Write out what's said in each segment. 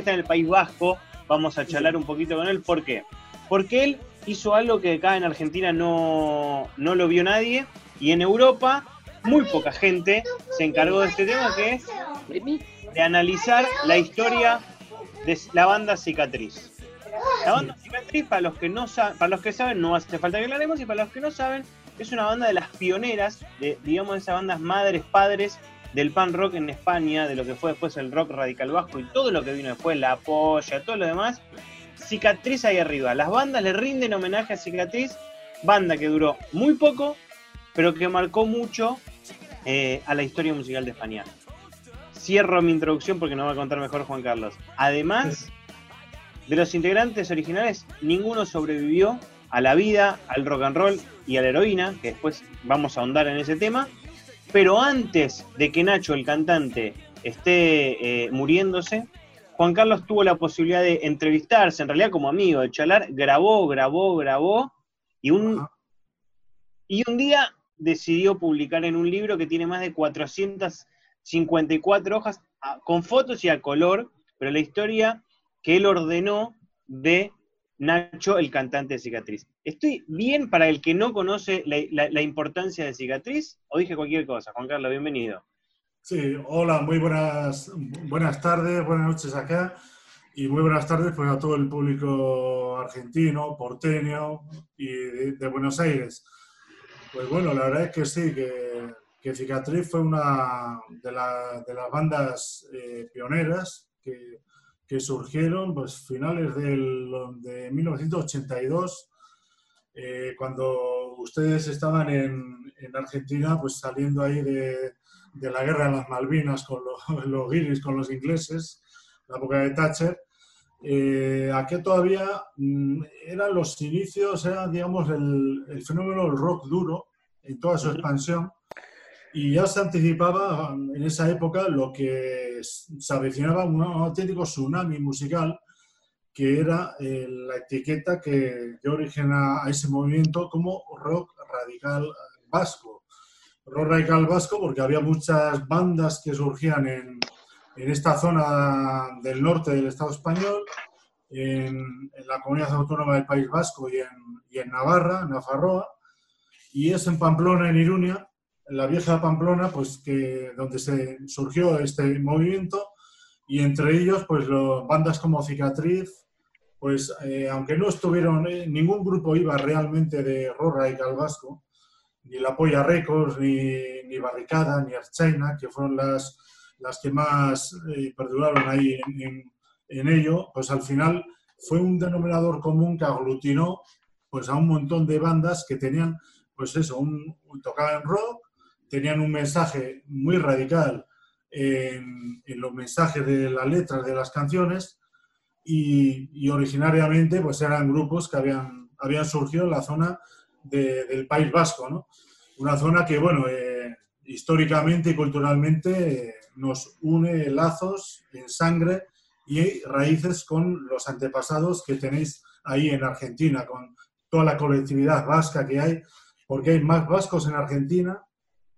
está en el País Vasco, vamos a charlar un poquito con él. ¿Por qué? Porque él hizo algo que acá en Argentina no, no lo vio nadie y en Europa muy poca gente se encargó de este tema que es de analizar la historia de la banda Cicatriz. La banda Cicatriz, para los que no para los que saben, no hace falta que hablaremos, y para los que no saben, es una banda de las pioneras, de, digamos, de esas bandas madres, padres del pan rock en España, de lo que fue después el rock radical vasco y todo lo que vino después, la polla, todo lo demás. Cicatriz ahí arriba. Las bandas le rinden homenaje a Cicatriz, banda que duró muy poco, pero que marcó mucho eh, a la historia musical de España. Cierro mi introducción porque nos va a contar mejor Juan Carlos. Además, de los integrantes originales, ninguno sobrevivió a la vida, al rock and roll y a la heroína, que después vamos a ahondar en ese tema. Pero antes de que Nacho, el cantante, esté eh, muriéndose, Juan Carlos tuvo la posibilidad de entrevistarse, en realidad como amigo, de charlar, grabó, grabó, grabó, y un, y un día decidió publicar en un libro que tiene más de 454 hojas con fotos y a color, pero la historia que él ordenó de Nacho, el cantante de Cicatriz. ¿Estoy bien para el que no conoce la, importancia de Cicatriz o dije cualquier cosa? Juan Carlos, bienvenido. Sí, hola, muy buenas, buenas tardes, buenas noches acá y muy buenas tardes pues, a todo el público argentino, porteño y de, Buenos Aires. Pues bueno, la verdad es que sí, que, Cicatriz fue una de, las bandas eh, pioneras que que surgieron pues finales del, de 1982, eh, cuando ustedes estaban en, en, Argentina, pues saliendo ahí de, de, la guerra de las Malvinas con los, los guiris, con los ingleses, la época de Thatcher. Eh, aquí todavía mm, eran los inicios, era digamos el, el fenómeno del rock duro en toda su expansión y ya se anticipaba en esa época lo que se avecinaba un auténtico tsunami musical, que era eh, la etiqueta que dio origen a, ese movimiento como rock radical vasco. Rock radical vasco porque había muchas bandas que surgían en, en esta zona del norte del Estado español, en, en, la comunidad autónoma del País Vasco y en, y en Navarra, en Nafarroa, y es en Pamplona, en Iruña, la vieja Pamplona, pues que donde se surgió este movimiento y entre ellos, pues bandas como Cicatriz, pues eh, aunque no estuvieron, eh, ningún grupo iba realmente de Rorra y Calvasco, ni La Polla Records, ni, ni Barricada, ni Archaina, que fueron las, las que más eh, perduraron ahí en, en, ello, pues al final fue un denominador común que aglutinó pues a un montón de bandas que tenían, pues eso, un, tocaban rock, tenían un mensaje muy radical en, los mensajes de las letras de las canciones y, originariamente pues eran grupos que habían, habían surgido en la zona del País Vasco, ¿no? Una zona que, bueno, eh, históricamente y culturalmente eh, nos une lazos en sangre y raíces con los antepasados que tenéis ahí en Argentina, con toda la colectividad vasca que hay, porque hay más vascos en Argentina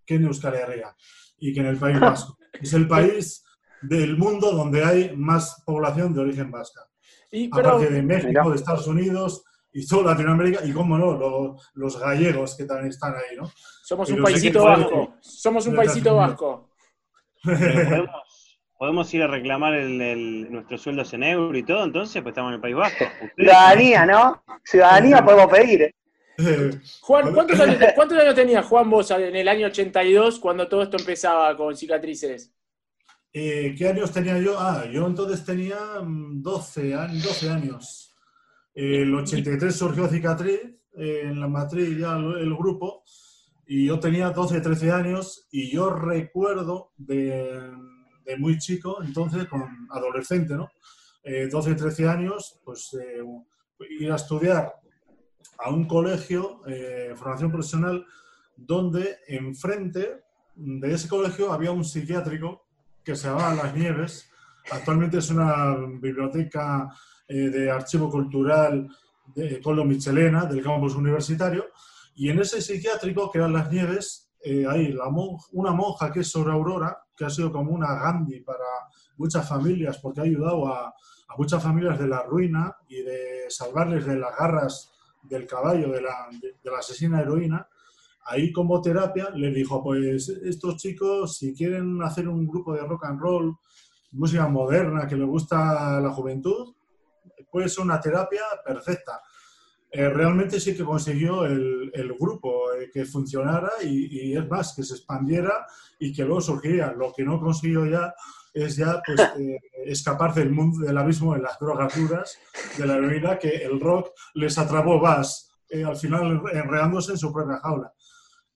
que en Euskal Herria y que en el País Vasco. es el país del mundo donde hay más población de origen vasca. Y, Aparte de México, de Estados Unidos y toda Latinoamérica, y cómo no, los, gallegos que también están ahí, ¿no? Somos un paisito vasco. Somos un paisito vasco. ¿Podemos, ir a reclamar el, nuestros sueldos en euro y todo, entonces, pues estamos en el País Vasco. Ciudadanía, ¿no? Ciudadanía podemos pedir. Juan, ¿cuántos años, tenía Juan vos en el año 82 cuando todo esto empezaba con cicatrices? Eh, ¿Qué años tenía yo? Ah, yo entonces tenía 12, mm, 12 años. El 83 surgió Cicatriz, eh, en la matriz ya el grupo, y yo tenía 12, 13 años, y yo recuerdo de, muy chico, entonces, con adolescente, ¿no? 12, eh, 13 años, pues ir a estudiar a un colegio, eh, formación profesional, donde enfrente de ese colegio había un psiquiátrico que se llamaba Las Nieves. Actualmente es una biblioteca eh, de archivo cultural de Colo Michelena, del campus universitario. Y en ese psiquiátrico, que eran Las Nieves, eh, hay la una monja que es sobre Aurora, que ha sido como una Gandhi para muchas familias, porque ha ayudado a muchas familias de la ruina y de salvarles de las garras del caballo, de la, asesina heroína, ahí como terapia les dijo, pues estos chicos, si quieren hacer un grupo de rock and roll, música moderna que les gusta a la juventud, puede ser una terapia perfecta. Eh, realmente sí que consiguió el, el grupo eh, que funcionara y, y, es más, que se expandiera y que luego surgiría. Lo que no consiguió ya es ya pues, eh, escapar del mundo del abismo de las drogas duras, de la heroína, que el rock les atrapó más, eh, al final enredándose en su propia jaula.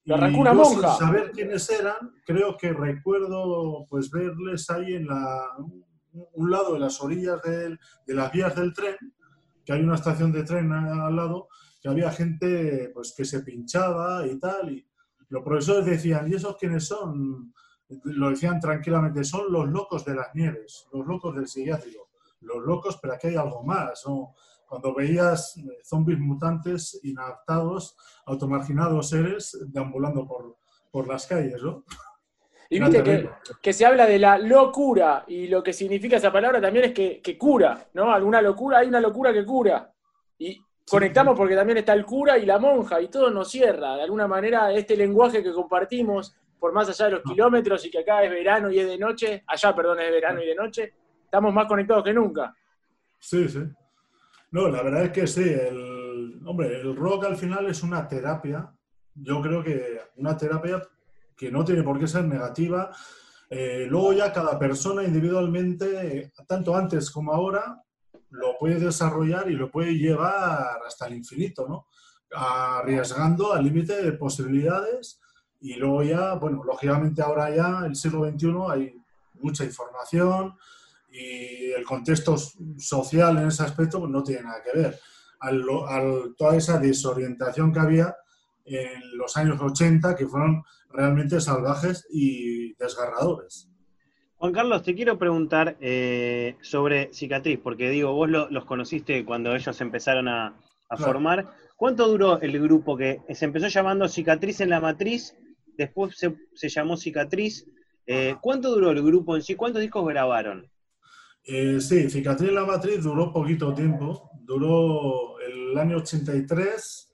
Lo arrancó una monja. Sin saber quiénes eran, creo que recuerdo pues verles ahí en la, un lado de las orillas de, de las vías del tren, que hay una estación de tren al lado, que había gente pues que se pinchaba y tal, y los profesores decían, ¿y esos quiénes son? Lo decían tranquilamente, son los locos de las nieves, los locos del psiquiátrico, los locos, pero aquí hay algo más, ¿no? Cuando veías zombies mutantes, inadaptados, automarginados seres deambulando por, por las calles, ¿no? Y viste que, que, se habla de la locura, y lo que significa esa palabra también es que, que cura, ¿no? Alguna locura, hay una locura que cura. Y sí. conectamos porque también está el cura y la monja, y todo nos cierra. De alguna manera, este lenguaje que compartimos, por más allá de los kilómetros, y que acá es verano y es de noche, allá, perdón, es verano y de noche, estamos más conectados que nunca. Sí, sí. No, la verdad es que sí. El, hombre, el rock al final es una terapia. Yo creo que una terapia que no tiene por qué ser negativa. Eh, luego ya cada persona individualmente, tanto antes como ahora, lo puede desarrollar y lo puede llevar hasta el infinito, ¿no? Arriesgando al límite de posibilidades y luego ya, bueno, lógicamente ahora ya, el siglo XXI, hay mucha información y el contexto social en ese aspecto pues, no tiene nada que ver. Al, al, toda esa desorientación que había en los años 80, que fueron realmente salvajes y desgarradores. Juan Carlos, te quiero preguntar eh, sobre Cicatriz, porque digo, vos lo, los conociste cuando ellos empezaron a, a claro. formar. ¿Cuánto duró el grupo que se empezó llamando Cicatriz en la Matriz, después se, se llamó Cicatriz? Eh, ¿Cuánto duró el grupo en sí? ¿Cuántos discos grabaron? Eh, sí, Cicatriz la Matriz duró poquito tiempo, duró el año 83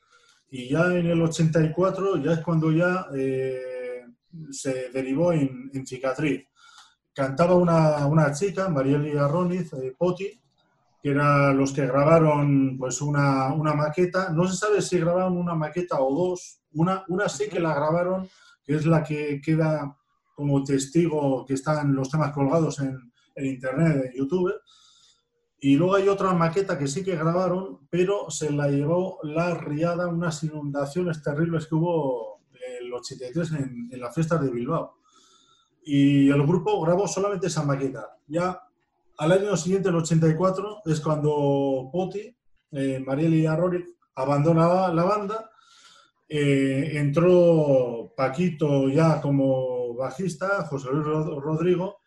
y ya en el 84 ya es cuando ya eh, se derivó en, en, cicatriz. Cantaba una, una chica, Marieli Arroniz, Poti, que eran los que grabaron pues una, una, maqueta. No se sabe si grabaron una maqueta o dos. Una, una sí que la grabaron, que es la que queda como testigo, que están los temas colgados en, en internet, en YouTube. Y luego hay otra maqueta que sí que grabaron, pero se la llevó la riada, unas inundaciones terribles que hubo el 83 en, en las fiestas de Bilbao. Y el grupo grabó solamente esa maqueta. Ya al año siguiente, el 84, es cuando Poti, eh, Marieli Arrori, abandonaba la banda. Eh, entró Paquito ya como bajista, José Luis Rodrigo,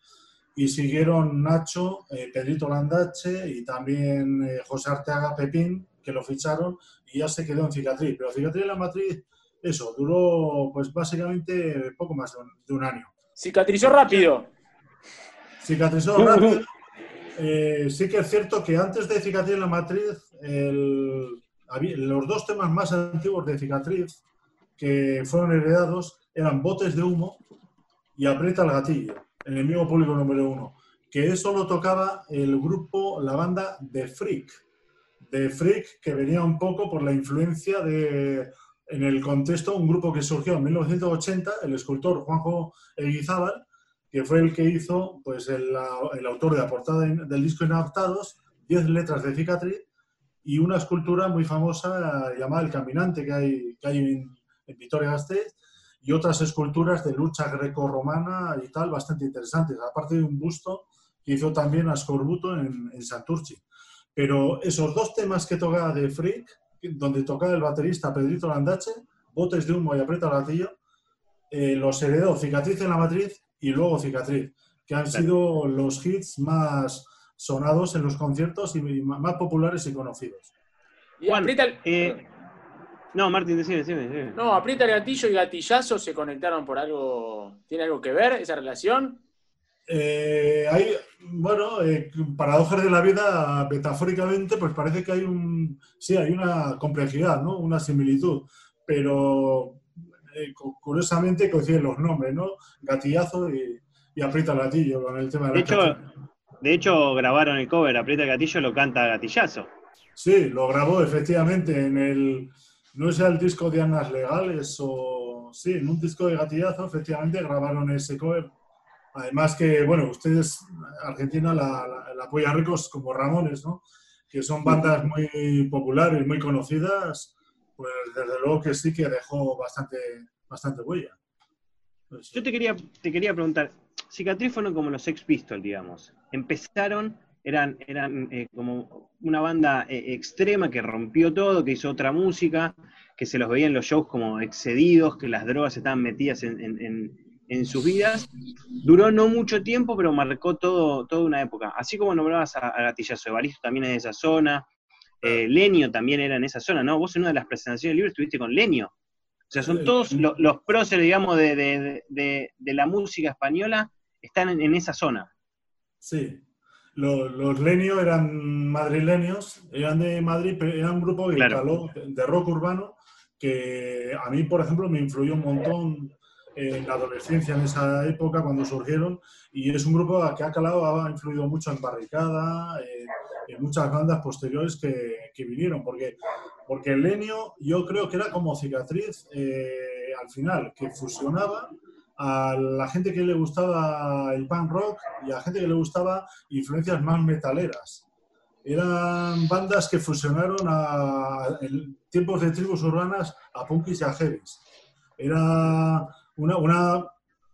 y siguieron Nacho, eh, Pedrito Landache y también eh, José Arteaga Pepín, que lo ficharon y ya se quedó en Cicatriz. Pero Cicatriz en la Matriz, eso, duró pues básicamente poco más de un, de un año. Cicatrizó rápido. Cicatrizó rápido. Eh, sí que es cierto que antes de Cicatriz en la Matriz, el, los dos temas más antiguos de Cicatriz que fueron heredados eran Botes de Humo y Aprieta el Gatillo enemigo público número uno, que eso lo tocaba el grupo, la banda de Freak, de Freak, que venía un poco por la influencia de, en el contexto, un grupo que surgió en 1980, el escultor Juanjo Eguizábal, que fue el que hizo, pues, el, el autor de la portada del disco Inadaptados, 10 letras de cicatriz, y una escultura muy famosa llamada El Caminante, que hay, que hay en, en Vitoria-Gasteiz, y otras esculturas de lucha greco-romana y tal, bastante interesantes, aparte de un busto que hizo también a Scorbuto en, en Santurci. Pero esos dos temas que tocaba de Freak, donde tocaba el baterista Pedrito Landache, Botes de humo y aprieta el gatillo, eh, los heredó Cicatriz en la Matriz y luego Cicatriz, que han sido los hits más sonados en los conciertos y más populares y conocidos. Y aprieta el... Eh, no, Martín, decime, decime, decime. No, aprieta el gatillo y gatillazo se conectaron por algo. ¿Tiene algo que ver esa relación? Eh, hay, bueno, eh, paradojas de la vida, metafóricamente, pues parece que hay un, sí, hay una complejidad, ¿no? Una similitud, pero eh, curiosamente coinciden los nombres, ¿no? Gatillazo y, y aprieta el gatillo con el tema de, de hecho, de hecho, grabaron el cover, aprieta el gatillo, lo canta Gatillazo. Sí, lo grabó efectivamente en el, no sé, el disco de Armas Legales o, sí, en un disco de Gatillazo, efectivamente grabaron ese cover Además que, bueno, ustedes, Argentina la, la, apoya ricos como Ramones, ¿no? Que son bandas muy populares, muy conocidas, pues desde luego que sí que dejó bastante, bastante huella. Pues Yo te quería, te quería preguntar, Cicatriz fueron como los Sex Pistols, digamos. Empezaron, eran, eran eh, como una banda eh, extrema que rompió todo, que hizo otra música, que se los veía en los shows como excedidos, que las drogas estaban metidas en en sus vidas. Duró no mucho tiempo, pero marcó todo, toda una época. Así como nombrabas a, a Gatillazo, Evaristo también es de esa zona, eh, Lenio también era en esa zona, ¿no? Vos en una de las presentaciones del libro estuviste con Lenio. O sea, son todos los, los próceres, digamos, de, la música española, están en, esa zona. Sí. Los, los, Lenio eran madrileños, eran de Madrid, pero eran un grupo de, de rock urbano que a mí, por ejemplo, me influyó un montón en la adolescencia en esa época cuando surgieron y es un grupo que ha calado, ha influido mucho en Barricada, en, muchas bandas posteriores que, que, vinieron, porque, porque Lenio yo creo que era como cicatriz eh, al final, que fusionaba a la gente que le gustaba el punk rock y a la gente que le gustaba influencias más metaleras. Eran bandas que fusionaron en tiempos de tribus urbanas a punkis y a heavies. Era una, una,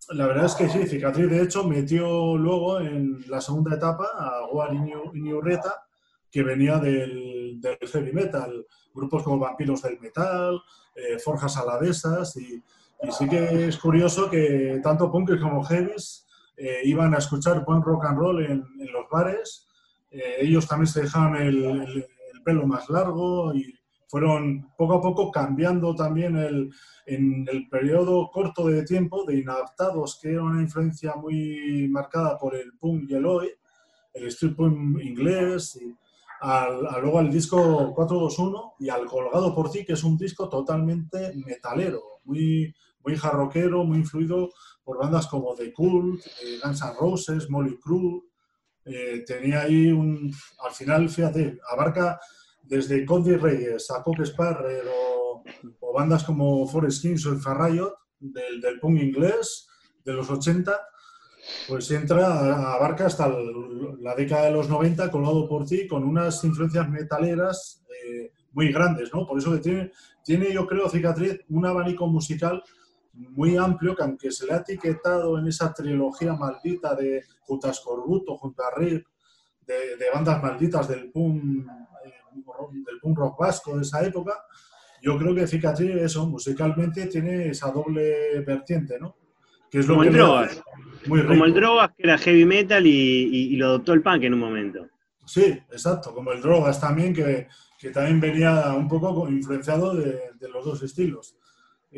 la verdad es que sí, Cicatriz de hecho metió luego en la segunda etapa a War Iñurreta, que venía del, del, heavy metal, grupos como Vampiros del Metal, eh, Forjas Alavesas, y, y, sí que es curioso que tanto punk como heavies eh, iban a escuchar buen rock and roll en, en los bares, eh, ellos también se dejaban el, el, el, pelo más largo y fueron poco a poco cambiando también el, en el periodo corto de tiempo de Inadaptados, que era una influencia muy marcada por el punk y el oi, el street punk inglés, y al, luego al disco 421 y al Colgado por ti, que es un disco totalmente metalero, muy, muy jarroquero, muy influido por bandas como The Cult, eh, Guns N' Roses, Molly Crew. Eh, tenía ahí un. Al final, fíjate, abarca desde Conde Reyes a Coque Sparrer o, bandas como Forest Kings o el Farrayot del, del punk inglés de los 80, pues entra, abarca hasta la década de los 90, colgado por ti, con unas influencias metaleras eh, muy grandes, ¿no? Por eso que tiene, tiene, yo creo, Cicatriz, un abanico musical muy amplio que aunque se le ha etiquetado en esa trilogía maldita de Scorbuto, junto a Rip, de, de bandas malditas del punk del punk rock vasco de esa época, yo creo que Cicatriz, eso, musicalmente tiene esa doble vertiente, ¿no? Que es como el Drogas. como el Drogas, que era heavy metal y, lo adoptó el punk en un momento. Sí, exacto, como el Drogas también, que, que también venía un poco influenciado de, de los dos estilos.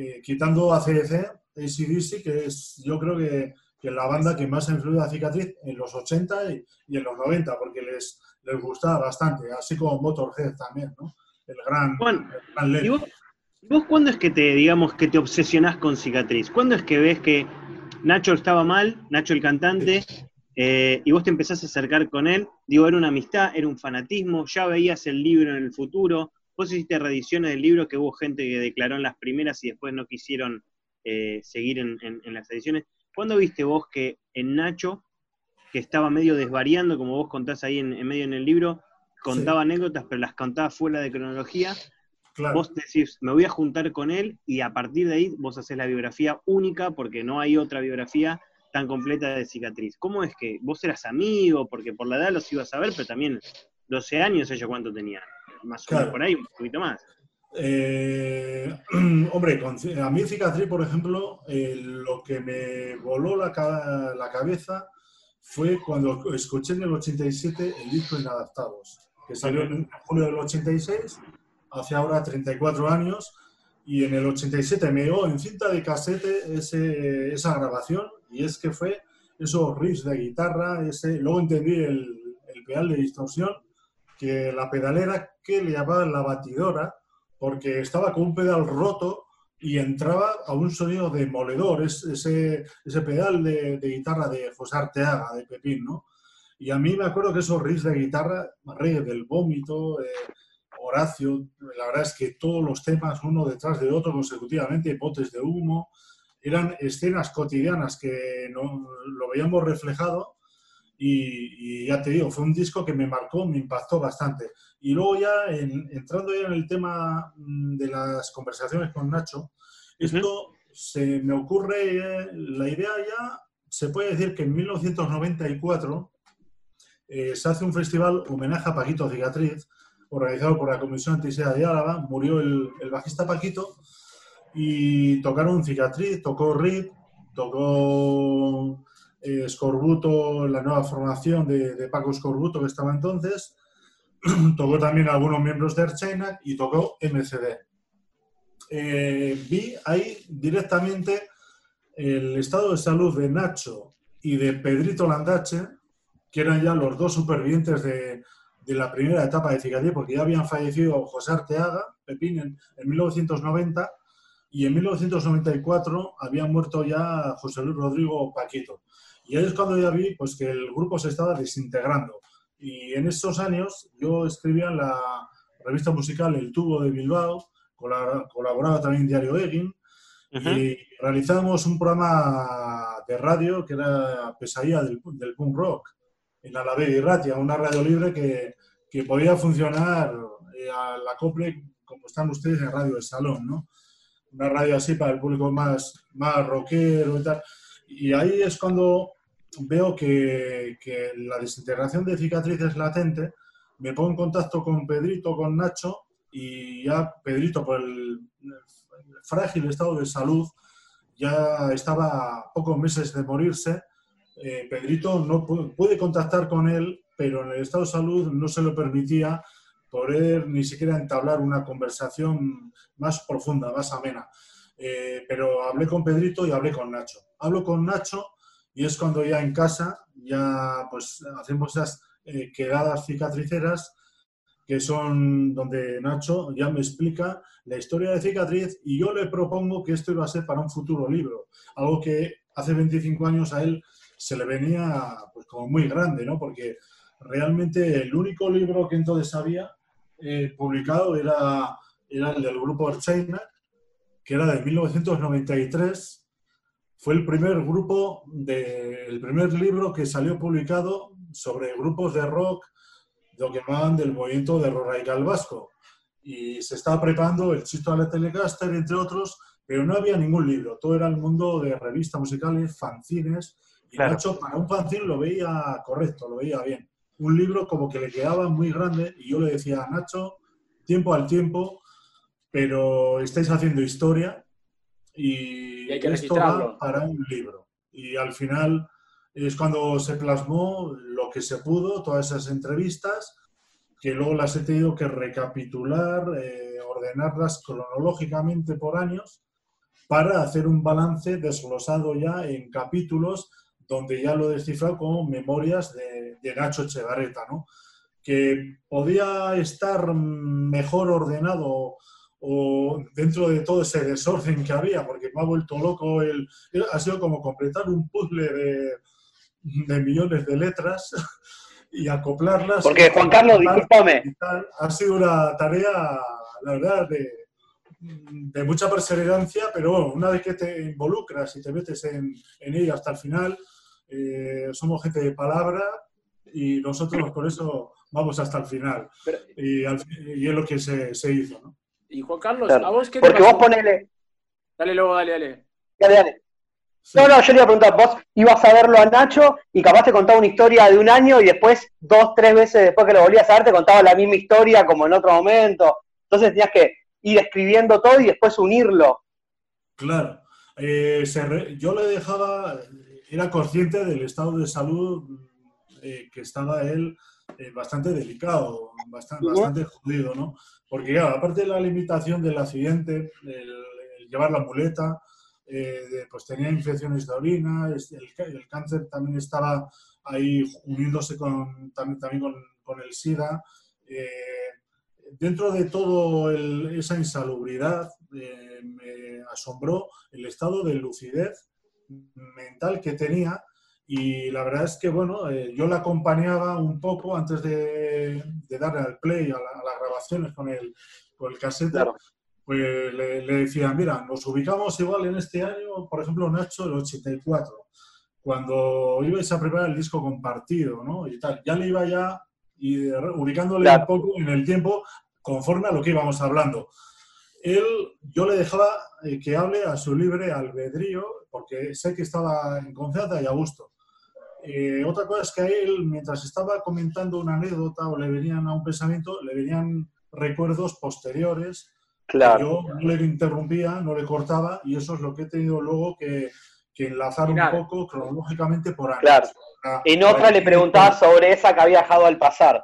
Eh, quitando a CDC, ACDC, que es, yo creo que, que la banda que más ha influido a Cicatriz en los 80 y, y en los 90, porque les, les gustaba bastante, así como Motorhead también, ¿no? El gran, ¿y vos, vos, cuándo es que te, digamos, que te obsesionás con Cicatriz? ¿Cuándo es que ves que Nacho estaba mal, Nacho el cantante, eh, y vos te empezás a acercar con él? Digo, era una amistad, era un fanatismo, ya veías el libro en el futuro, vos hiciste reediciones del libro que hubo gente que declaró en las primeras y después no quisieron eh, seguir en, en las ediciones. ¿Cuándo viste vos que en Nacho que estaba medio desvariando, como vos contás ahí en, medio en el libro, contaba anécdotas, pero las contaba fuera de cronología. Vos decís, me voy a juntar con él y a partir de ahí vos haces la biografía única porque no hay otra biografía tan completa de cicatriz. ¿Cómo es que vos eras amigo? Porque por la edad los ibas a ver, pero también 12 años ellos cuánto tenían, más o menos por ahí, un poquito más. Eh, hombre, a mí cicatriz, por ejemplo, eh, lo que me voló la, la cabeza fue cuando escuché en el 87 el disco Inadaptados, que salió en julio del 86, hace ahora 34 años, y en el 87 me llegó en cinta de casete ese, esa grabación, y es que fue esos riffs de guitarra, ese, luego entendí el, el pedal de distorsión, que la pedalera que le llamaban la batidora, porque estaba con un pedal roto y entraba a un sonido demoledor, es, ese, ese pedal de, de guitarra de José Arteaga, de Pepín, ¿no? Y a mí me acuerdo que esos riffs de guitarra, Reyes del Vómito, eh, Horacio, la verdad es que todos los temas, uno detrás de otro consecutivamente, botes de humo, eran escenas cotidianas que no, lo veíamos reflejado y, y ya te digo, fue un disco que me marcó, me impactó bastante. Y luego ya, en- entrando ya en el tema mm, de las conversaciones con Nacho, esto se me ocurre, eh, la idea ya, se puede decir que en 1994 eh, se hace un festival homenaje a Paquito Cicatriz, organizado por la Comisión Antisea de Álava, murió el, el bajista Paquito y tocaron Cicatriz, tocó Rip, tocó eh, Scorbuto, la nueva formación de, de Paco Scorbuto que estaba entonces, tocó también algunos miembros de Erchainak y tocó MCD. Eh, vi ahí directamente el estado de salud de Nacho y de Pedrito Landache, que eran ya los dos supervivientes de, de la primera etapa de Cicatriz, porque ya habían fallecido José Arteaga, Pepín, en, en 1990, y en 1994 había muerto ya José Luis Rodrigo Paquito. Y ahí es cuando ya vi pues, que el grupo se estaba desintegrando. Y en esos años yo escribía en la revista musical El Tubo de Bilbao, colabora- colaboraba también en Diario Egin, Ujú. y realizábamos un programa de radio que era Pesadilla del, del punk rock en Alavés y Ratia, una radio libre que, que podía funcionar eh, al acople como están ustedes en Radio del Salón, ¿no? Una radio así para el público más, más rockero y tal. Y ahí es cuando veo que, que la desintegración de cicatriz es latente, me pongo en contacto con Pedrito, con Nacho, y ya Pedrito, por el frágil estado de salud, ya estaba a pocos meses de morirse. Eh, Pedrito no pu- pude contactar con él, pero en el estado de salud no se lo permitía poder ni siquiera entablar una conversación más profunda, más amena. Eh, pero hablé con Pedrito y hablé con Nacho. Hablo con Nacho y es cuando ya en casa ya pues hacemos esas eh, quedadas cicatriceras que son donde Nacho ya me explica la historia de cicatriz y yo le propongo que esto iba a ser para un futuro libro, algo que hace 25 años a él se le venía pues como muy grande, ¿no? Porque realmente el único libro que entonces había eh, publicado era, era el del grupo Archaina, que era de 1993. Fue el primer grupo, de, el primer libro que salió publicado sobre grupos de rock, lo que llamaban del movimiento de rock radical vasco. Y se estaba preparando el Chisto a la Telecaster, entre otros, pero no había ningún libro. Todo era el mundo de revistas musicales, fanzines. Y Claro. Nacho, para un fanzine lo veía correcto, lo veía bien. Un libro como que le quedaba muy grande y yo le decía, Nacho, tiempo al tiempo, pero estáis haciendo historia y, Y hay que esto va para un libro. Y al final es cuando se plasmó lo que se pudo, todas esas entrevistas, que luego las he tenido que recapitular, eh, ordenarlas cronológicamente por años, para hacer un balance desglosado ya en capítulos donde ya lo he descifrado como memorias de, de Nacho Echevarreta, ¿no? que podía estar mejor ordenado o dentro de todo ese desorden que había, porque me ha vuelto loco, el, ha sido como completar un puzzle de, de millones de letras y acoplarlas. Porque, Juan Carlos, discúlpame. Ha sido una tarea, la verdad, de, de mucha perseverancia, pero bueno, una vez que te involucras y te metes en, en ello hasta el final, eh, somos gente de palabra y nosotros por eso vamos hasta el final. Pero- Y, al y es lo que se, se hizo. ¿no? Y Juan Carlos, Claro. ¿a vos qué te porque vos ponele. Dale luego, dale, dale. Dale, dale. Sí. No, no, yo le iba a preguntar, vos ibas a verlo a Nacho y capaz te contaba una historia de un año y después, dos, tres veces después que lo volvías a ver, te contaba la misma historia como en otro momento. Entonces tenías que ir escribiendo todo y después unirlo. Claro. Eh, se re- yo le dejaba, era consciente del estado de salud eh, que estaba él eh, bastante delicado, bastante, bastante jodido, ¿no? Porque, claro, aparte de la limitación del accidente, el, el llevar la muleta, eh, pues tenía infecciones de orina, el, cáncer también estaba ahí uniéndose con, también, también con, el SIDA. Eh, dentro de toda esa insalubridad, eh, me asombró el estado de lucidez mental que tenía y la verdad es que, bueno, yo la acompañaba un poco antes de, darle al play a, las grabaciones con el, con el cassette pues le, le, decían, mira, nos ubicamos igual en este año, por ejemplo, Nacho, el 84, cuando ibais a preparar el disco compartido, ¿no? Y tal, ya le iba ya y ubicándole un poco en el tiempo conforme a lo que íbamos hablando. Él, yo le dejaba eh, que hable a su libre albedrío, porque sé que estaba en confianza y a gusto. Eh, otra cosa es que a él, mientras estaba comentando una anécdota o le venían a un pensamiento, le venían recuerdos posteriores Claro. Yo no le interrumpía, no le cortaba y eso es lo que he tenido luego que, enlazar un poco cronológicamente por años. Claro. en otra le preguntaba sobre esa que había dejado al pasar.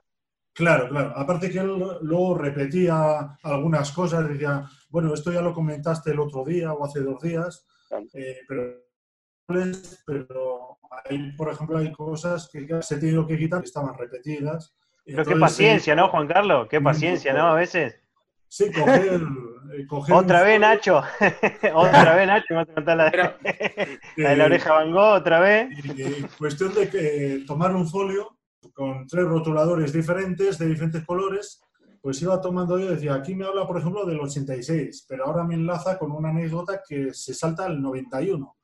Claro, claro. Aparte que él luego repetía algunas cosas, decía, bueno, esto ya lo comentaste el otro día o hace dos días, eh, pero, pero por ejemplo, hay cosas que se han tenido que quitar que estaban repetidas. Pero qué paciencia, ¿no, Juan Carlos? Qué paciencia, ¿no? A veces. Sí, coger. Eh, otra vez, Nacho. otra vez, Nacho. la, la de la oreja Van Gogh, otra vez. cuestión de que tomar un folio con tres rotuladores diferentes, de diferentes colores, pues iba tomando yo decía, aquí me habla, por ejemplo, del 86, pero ahora me enlaza con una anécdota que se salta al 91.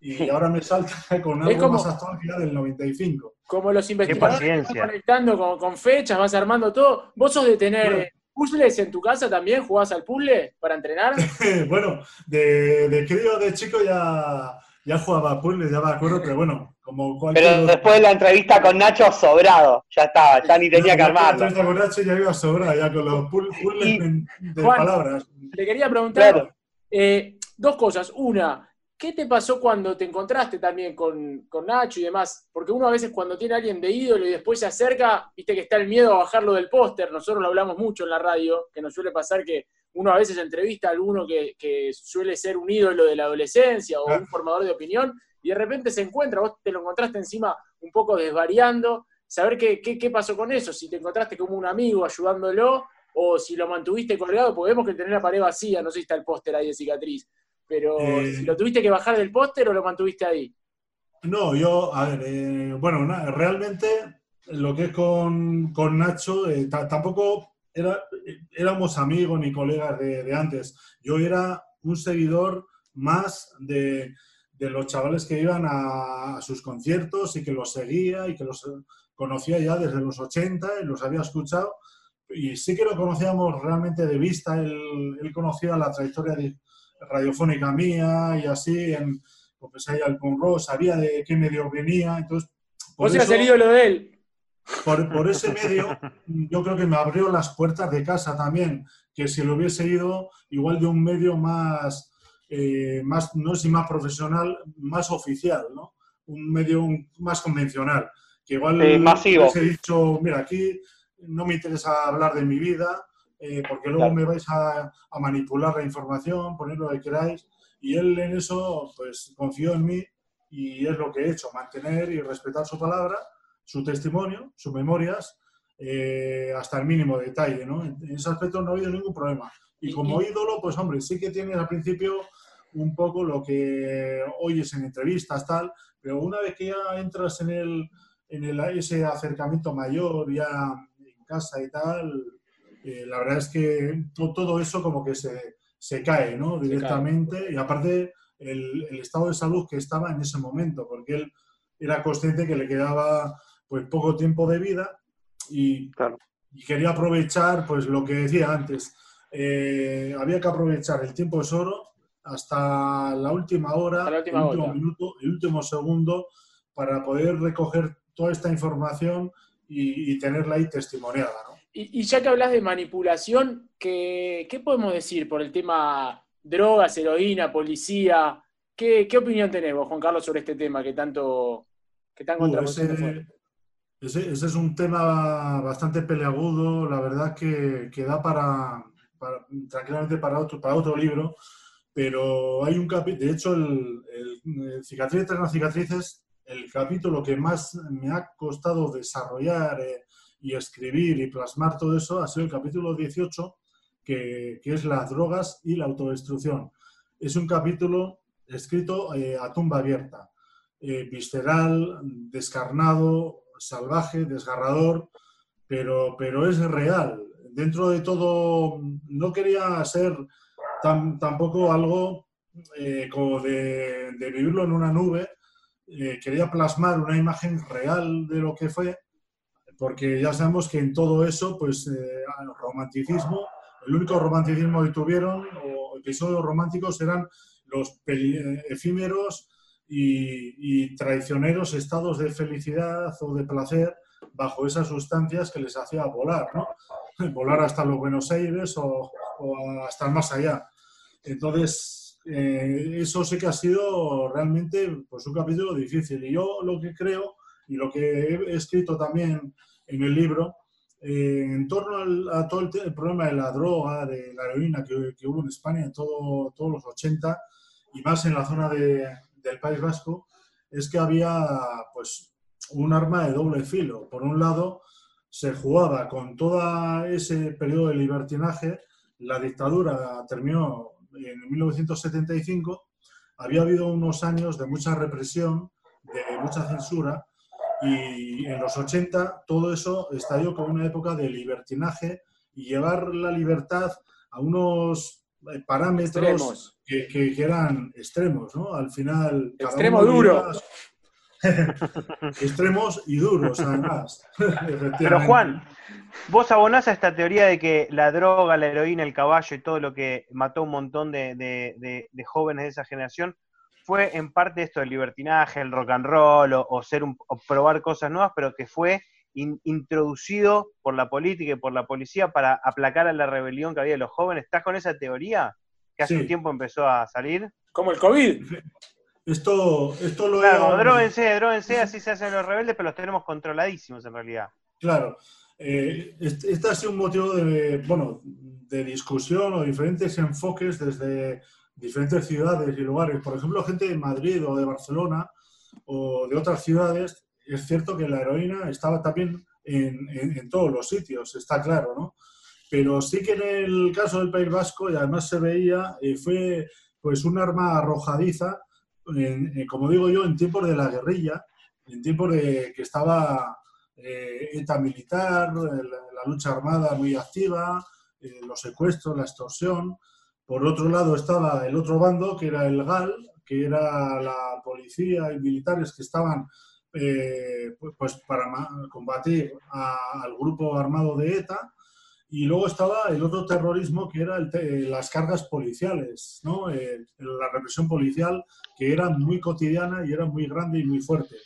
Y ahora me salta con algo como, más que del 95. Como los investigadores van conectando con, con, fechas, vas armando todo. Vos sos de tener ¿Puzzles en tu casa también? ¿Jugás al puzzle para entrenar? bueno, de, de crío, de chico ya, ya jugaba a puzzles, ya me acuerdo, pero bueno, como cualquier... Pero después de la entrevista con Nacho, sobrado, ya estaba, ya ni tenía que armarlo. La entrevista con Nacho ya iba sobrado, ya con los puzzles de, palabras. Le quería preguntar eh, dos cosas. Una, ¿Qué te pasó cuando te encontraste también con, Nacho y demás? Porque uno a veces cuando tiene a alguien de ídolo y después se acerca, viste que está el miedo a bajarlo del póster. Nosotros lo hablamos mucho en la radio, que nos suele pasar que uno a veces entrevista a alguno que, suele ser un ídolo de la adolescencia o un formador de opinión y de repente se encuentra, vos te lo encontraste encima un poco desvariando, saber qué, qué, pasó con eso, si te encontraste como un amigo ayudándolo o si lo mantuviste colgado, porque vemos que tener la pared vacía, no sé si está el póster ahí de cicatriz pero eh, ¿lo tuviste que bajar del póster o lo mantuviste ahí? No, yo, a ver, eh, bueno, realmente lo que es con, Nacho, eh, tampoco era, éramos amigos ni colegas de, antes. Yo era un seguidor más de, los chavales que iban a, sus conciertos y que los seguía y que los conocía ya desde los 80 y los había escuchado. Y sí que lo conocíamos realmente de vista. Él, él conocía la trayectoria de, radiofónica mía y así, en, pues ahí al sabía de qué medio venía, entonces... Por ¿Vos el ídolo de él? Por, por, ese medio, yo creo que me abrió las puertas de casa también, que si lo hubiese ido igual de un medio más, eh, más no sé si más profesional, más oficial, ¿no? Un medio más convencional, que igual eh, masivo. hubiese dicho, mira, aquí no me interesa hablar de mi vida, eh, porque luego me vais a, manipular la información, poner lo que queráis. Y él en eso, pues confió en mí y es lo que he hecho, mantener y respetar su palabra, su testimonio, sus memorias, eh, hasta el mínimo detalle, ¿no? En ese aspecto no ha habido ningún problema. Y como ídolo, pues hombre, sí que tienes al principio un poco lo que oyes en entrevistas, tal, pero una vez que ya entras en, el, en el, ese acercamiento mayor, ya en casa y tal, eh, la verdad es que todo eso como que se, se cae ¿no? directamente y aparte el, el, estado de salud que estaba en ese momento, porque él era consciente que le quedaba pues poco tiempo de vida y, y quería aprovechar pues lo que decía antes, eh, había que aprovechar el tiempo es oro hasta la última hora, el último minuto, el último segundo para poder recoger toda esta información y, y tenerla ahí testimoniada. ¿no? Y, ya que hablas de manipulación, ¿qué, podemos decir por el tema drogas, heroína, policía? ¿Qué, opinión tenés vos, Juan Carlos, sobre este tema que tanto que tan uh, ese, ese, es un tema bastante peleagudo, la verdad que, que da para, tranquilamente para otro, para otro libro. pero hay un capítulo, de hecho, el, el, Cicatriz tras cicatrices, el capítulo que más me ha costado desarrollar eh, y escribir y plasmar todo eso ha sido el capítulo 18, que, que es las drogas y la autodestrucción. Es un capítulo escrito eh, a tumba abierta, eh, visceral, descarnado, salvaje, desgarrador, pero, pero es real. Dentro de todo, no quería ser tampoco algo eh, como de, vivirlo en una nube. Quería plasmar una imagen real de lo que fue, porque ya sabemos que en todo eso, pues, eh, el romanticismo, el único romanticismo que tuvieron, o episodios románticos, eran los efímeros y, y, traicioneros estados de felicidad o de placer bajo esas sustancias que les hacía volar, ¿no? Volar hasta los Buenos Aires o, o hasta más allá. Entonces, eh, eso sí que ha sido realmente pues, un capítulo difícil. Y yo lo que creo, y lo que he escrito también en el libro, eh, en torno a todo el, problema de la droga, de la heroína que, hubo en España en todo, todos los 80 y más en la zona de, del País Vasco, es que había pues un arma de doble filo. Por un lado, se jugaba con todo ese periodo de libertinaje, la dictadura terminó en 1975 había habido unos años de mucha represión, de mucha censura, y en los 80 todo eso estalló como una época de libertinaje y llevar la libertad a unos eh, parámetros que, que, eran extremos, ¿no? Al final... Extremo duro. extremos y duros, además. Pero Juan, vos abonás a esta teoría de que la droga, la heroína, el caballo y todo lo que mató un montón de, jóvenes de esa generación fue en parte esto del libertinaje, el rock and roll o, ser un, probar cosas nuevas, pero que fue introducido por la política y por la policía para aplacar a la rebelión que había de los jóvenes. ¿Estás con esa teoría que hace un tiempo empezó a salir? Como el COVID. Esto, esto lo Claro, dróguense, así se hacen los rebeldes, pero los tenemos controladísimos en realidad. Claro. Eh, este, ha sido un motivo de, bueno, de discusión o diferentes enfoques desde diferentes ciudades y lugares. Por ejemplo, gente de Madrid o de Barcelona o de otras ciudades, es cierto que la heroína estaba también en, en todos los sitios, está claro, ¿no? Pero sí que en el caso del País Vasco, y además se veía, eh, fue pues un arma arrojadiza eh, como digo yo, en tiempos de la guerrilla, en tiempos de que estaba eh, ETA militar, la, lucha armada muy activa, eh, los secuestros, la extorsión. Por otro lado estaba el otro bando, que era el GAL, que era la policía y militares que estaban pues, pues para combatir al grupo armado de ETA y luego estaba el otro terrorismo que era las cargas policiales, ¿no? Eh, la represión policial que era muy cotidiana y era muy grande y muy fuerte.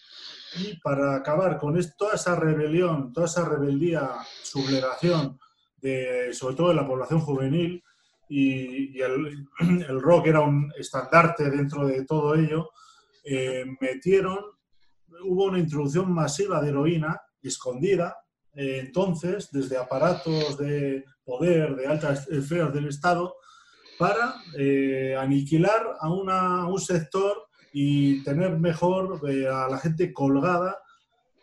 Y para acabar con toda esa rebelión, toda esa rebeldía, sublevación, de, sobre todo de la población juvenil, y, el, el, rock era un estandarte dentro de todo ello, eh, metieron, hubo una introducción masiva de heroína escondida, eh, entonces desde aparatos de poder de altas esferas del Estado para eh, aniquilar a, una, un sector y tener mejor eh, a la gente colgada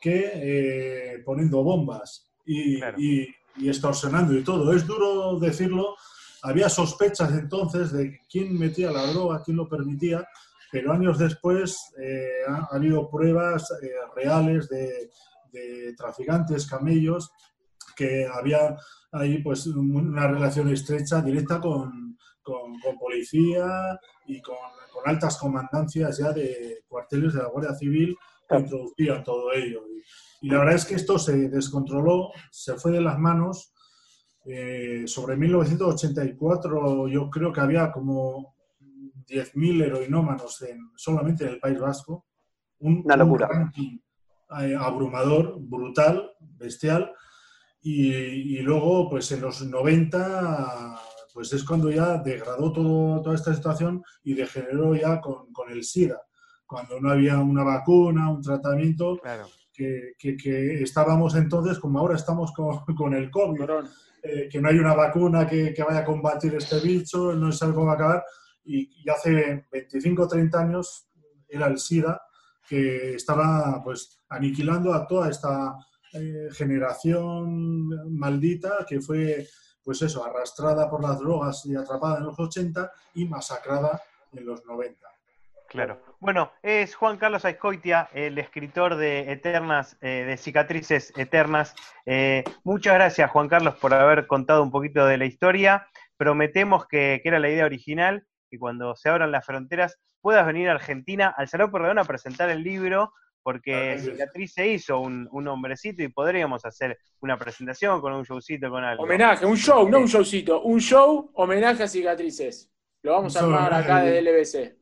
que poniendo bombas y, y, extorsionando y todo. Es duro decirlo, había sospechas entonces de quién metía la droga, quién lo permitía, pero años después ha, habido pruebas reales de, de traficantes, camellos, que había ahí pues una relación estrecha, directa con, con, policía y con, con, altas comandancias ya de cuarteles de la Guardia Civil que introducían todo ello. Y, la verdad es que esto se descontroló, se fue de las manos. Eh, sobre 1984 yo creo que había como 10.000 heroinómanos en, solamente en el País Vasco. Un, una locura. Eh, abrumador, brutal, bestial. Y, luego, pues en los 90, pues es cuando ya degradó todo, toda esta situación y degeneró ya con, con, el SIDA, cuando no había una vacuna, un tratamiento, que, que, estábamos entonces, como ahora estamos con, con el COVID, eh, que no hay una vacuna que, vaya a combatir este bicho, no se sabe cómo va a acabar, y, hace 25 o 30 años era el SIDA que estaba pues aniquilando a toda esta eh, generación maldita que fue pues eso, arrastrada por las drogas y atrapada en los 80 y masacrada en los 90. Claro. Bueno, es Juan Carlos Aiscoitia, el escritor de Eternas, eh, de Cicatrices Eternas. Eh, muchas gracias, Juan Carlos, por haber contado un poquito de la historia. Prometemos que, era la idea original, que cuando se abran las fronteras puedas venir a Argentina, al Salón Perdón, a presentar el libro, porque Cicatriz se hizo un, hombrecito y podríamos hacer una presentación con un showcito, con algo. Homenaje, un show, no un showcito, un show, homenaje a Cicatrices. Lo vamos a armar acá desde LBC.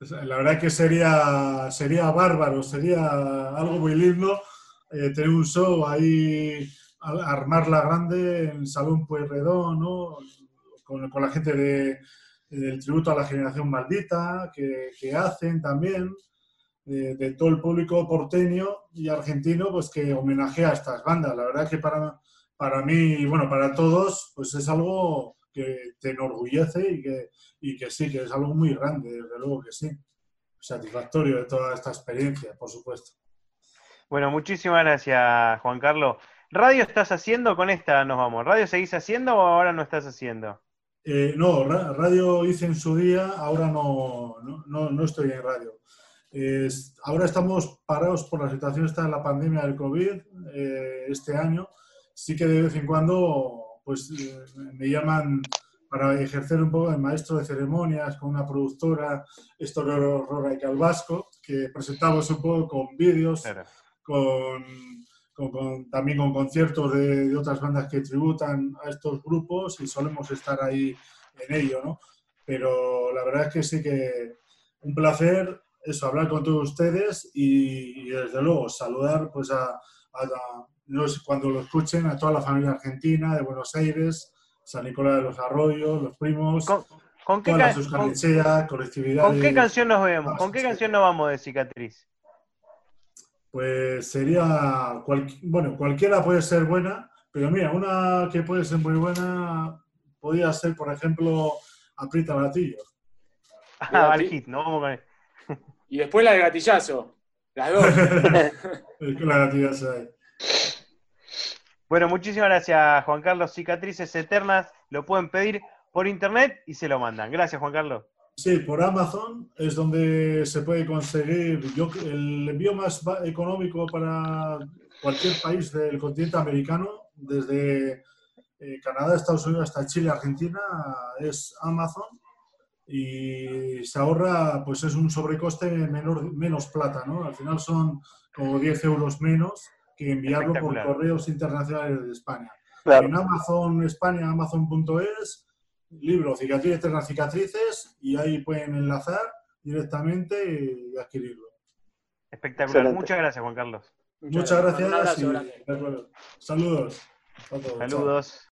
La verdad que sería, sería bárbaro, sería algo muy lindo eh, tener un show ahí, armarla grande en Salón Pueyrredón, ¿no? Con, con, la gente de, del tributo a la generación maldita que, que hacen también, de, todo el público porteño y argentino, pues que homenajea a estas bandas. La verdad que para, para mí, bueno, para todos, pues es algo que te enorgullece y que, y que sí, que es algo muy grande, desde luego que sí. Satisfactorio de toda esta experiencia, por supuesto. Bueno, muchísimas gracias, Juan Carlos. ¿Radio estás haciendo? Con esta nos vamos. ¿Radio seguís haciendo o ahora no estás haciendo? Eh, no, radio hice en su día, ahora no, no, no estoy en radio. ahora estamos parados por la situación esta de la pandemia del COVID eh, este año. Sí que de vez en cuando pues eh, me llaman para ejercer un poco de maestro de ceremonias con una productora, esto Rora y Calvasco, que presentamos un poco con vídeos, con, también con conciertos de, otras bandas que tributan a estos grupos y solemos estar ahí en ello, ¿no? Pero la verdad es que sí que un placer eso, hablar con todos ustedes y, desde luego saludar pues a cuando lo escuchen a toda la familia argentina de Buenos Aires, San Nicolás de los Arroyos, los primos, ¿Con, qué, colectividad. ¿Con qué canción nos vemos? ¿Con qué canción nos vamos de cicatriz? Pues sería, bueno, cualquiera puede ser buena, pero mira, una que puede ser muy buena podría ser, por ejemplo, Aprieta Gatillo. Ah, hit, no Y después la de gatillazo. Las dos. la gatillazo ahí. Bueno, muchísimas gracias, Juan Carlos. Cicatrices Eternas lo pueden pedir por internet y se lo mandan. Gracias, Juan Carlos. Sí, por Amazon es donde se puede conseguir yo, el envío más económico para cualquier país del continente americano, desde eh, Canadá, Estados Unidos hasta Chile, Argentina, es Amazon y se ahorra, pues es un sobrecoste menor, menos plata, ¿no? Al final son como 10 euros menos que enviarlo por correos internacionales de España. En Amazon España, amazon.es, libro Cicatrices Eternas Cicatrices, y ahí pueden enlazar directamente y adquirirlo. Espectacular. Muchas gracias, Juan Carlos. Muchas, gracias. saludos. Saludos.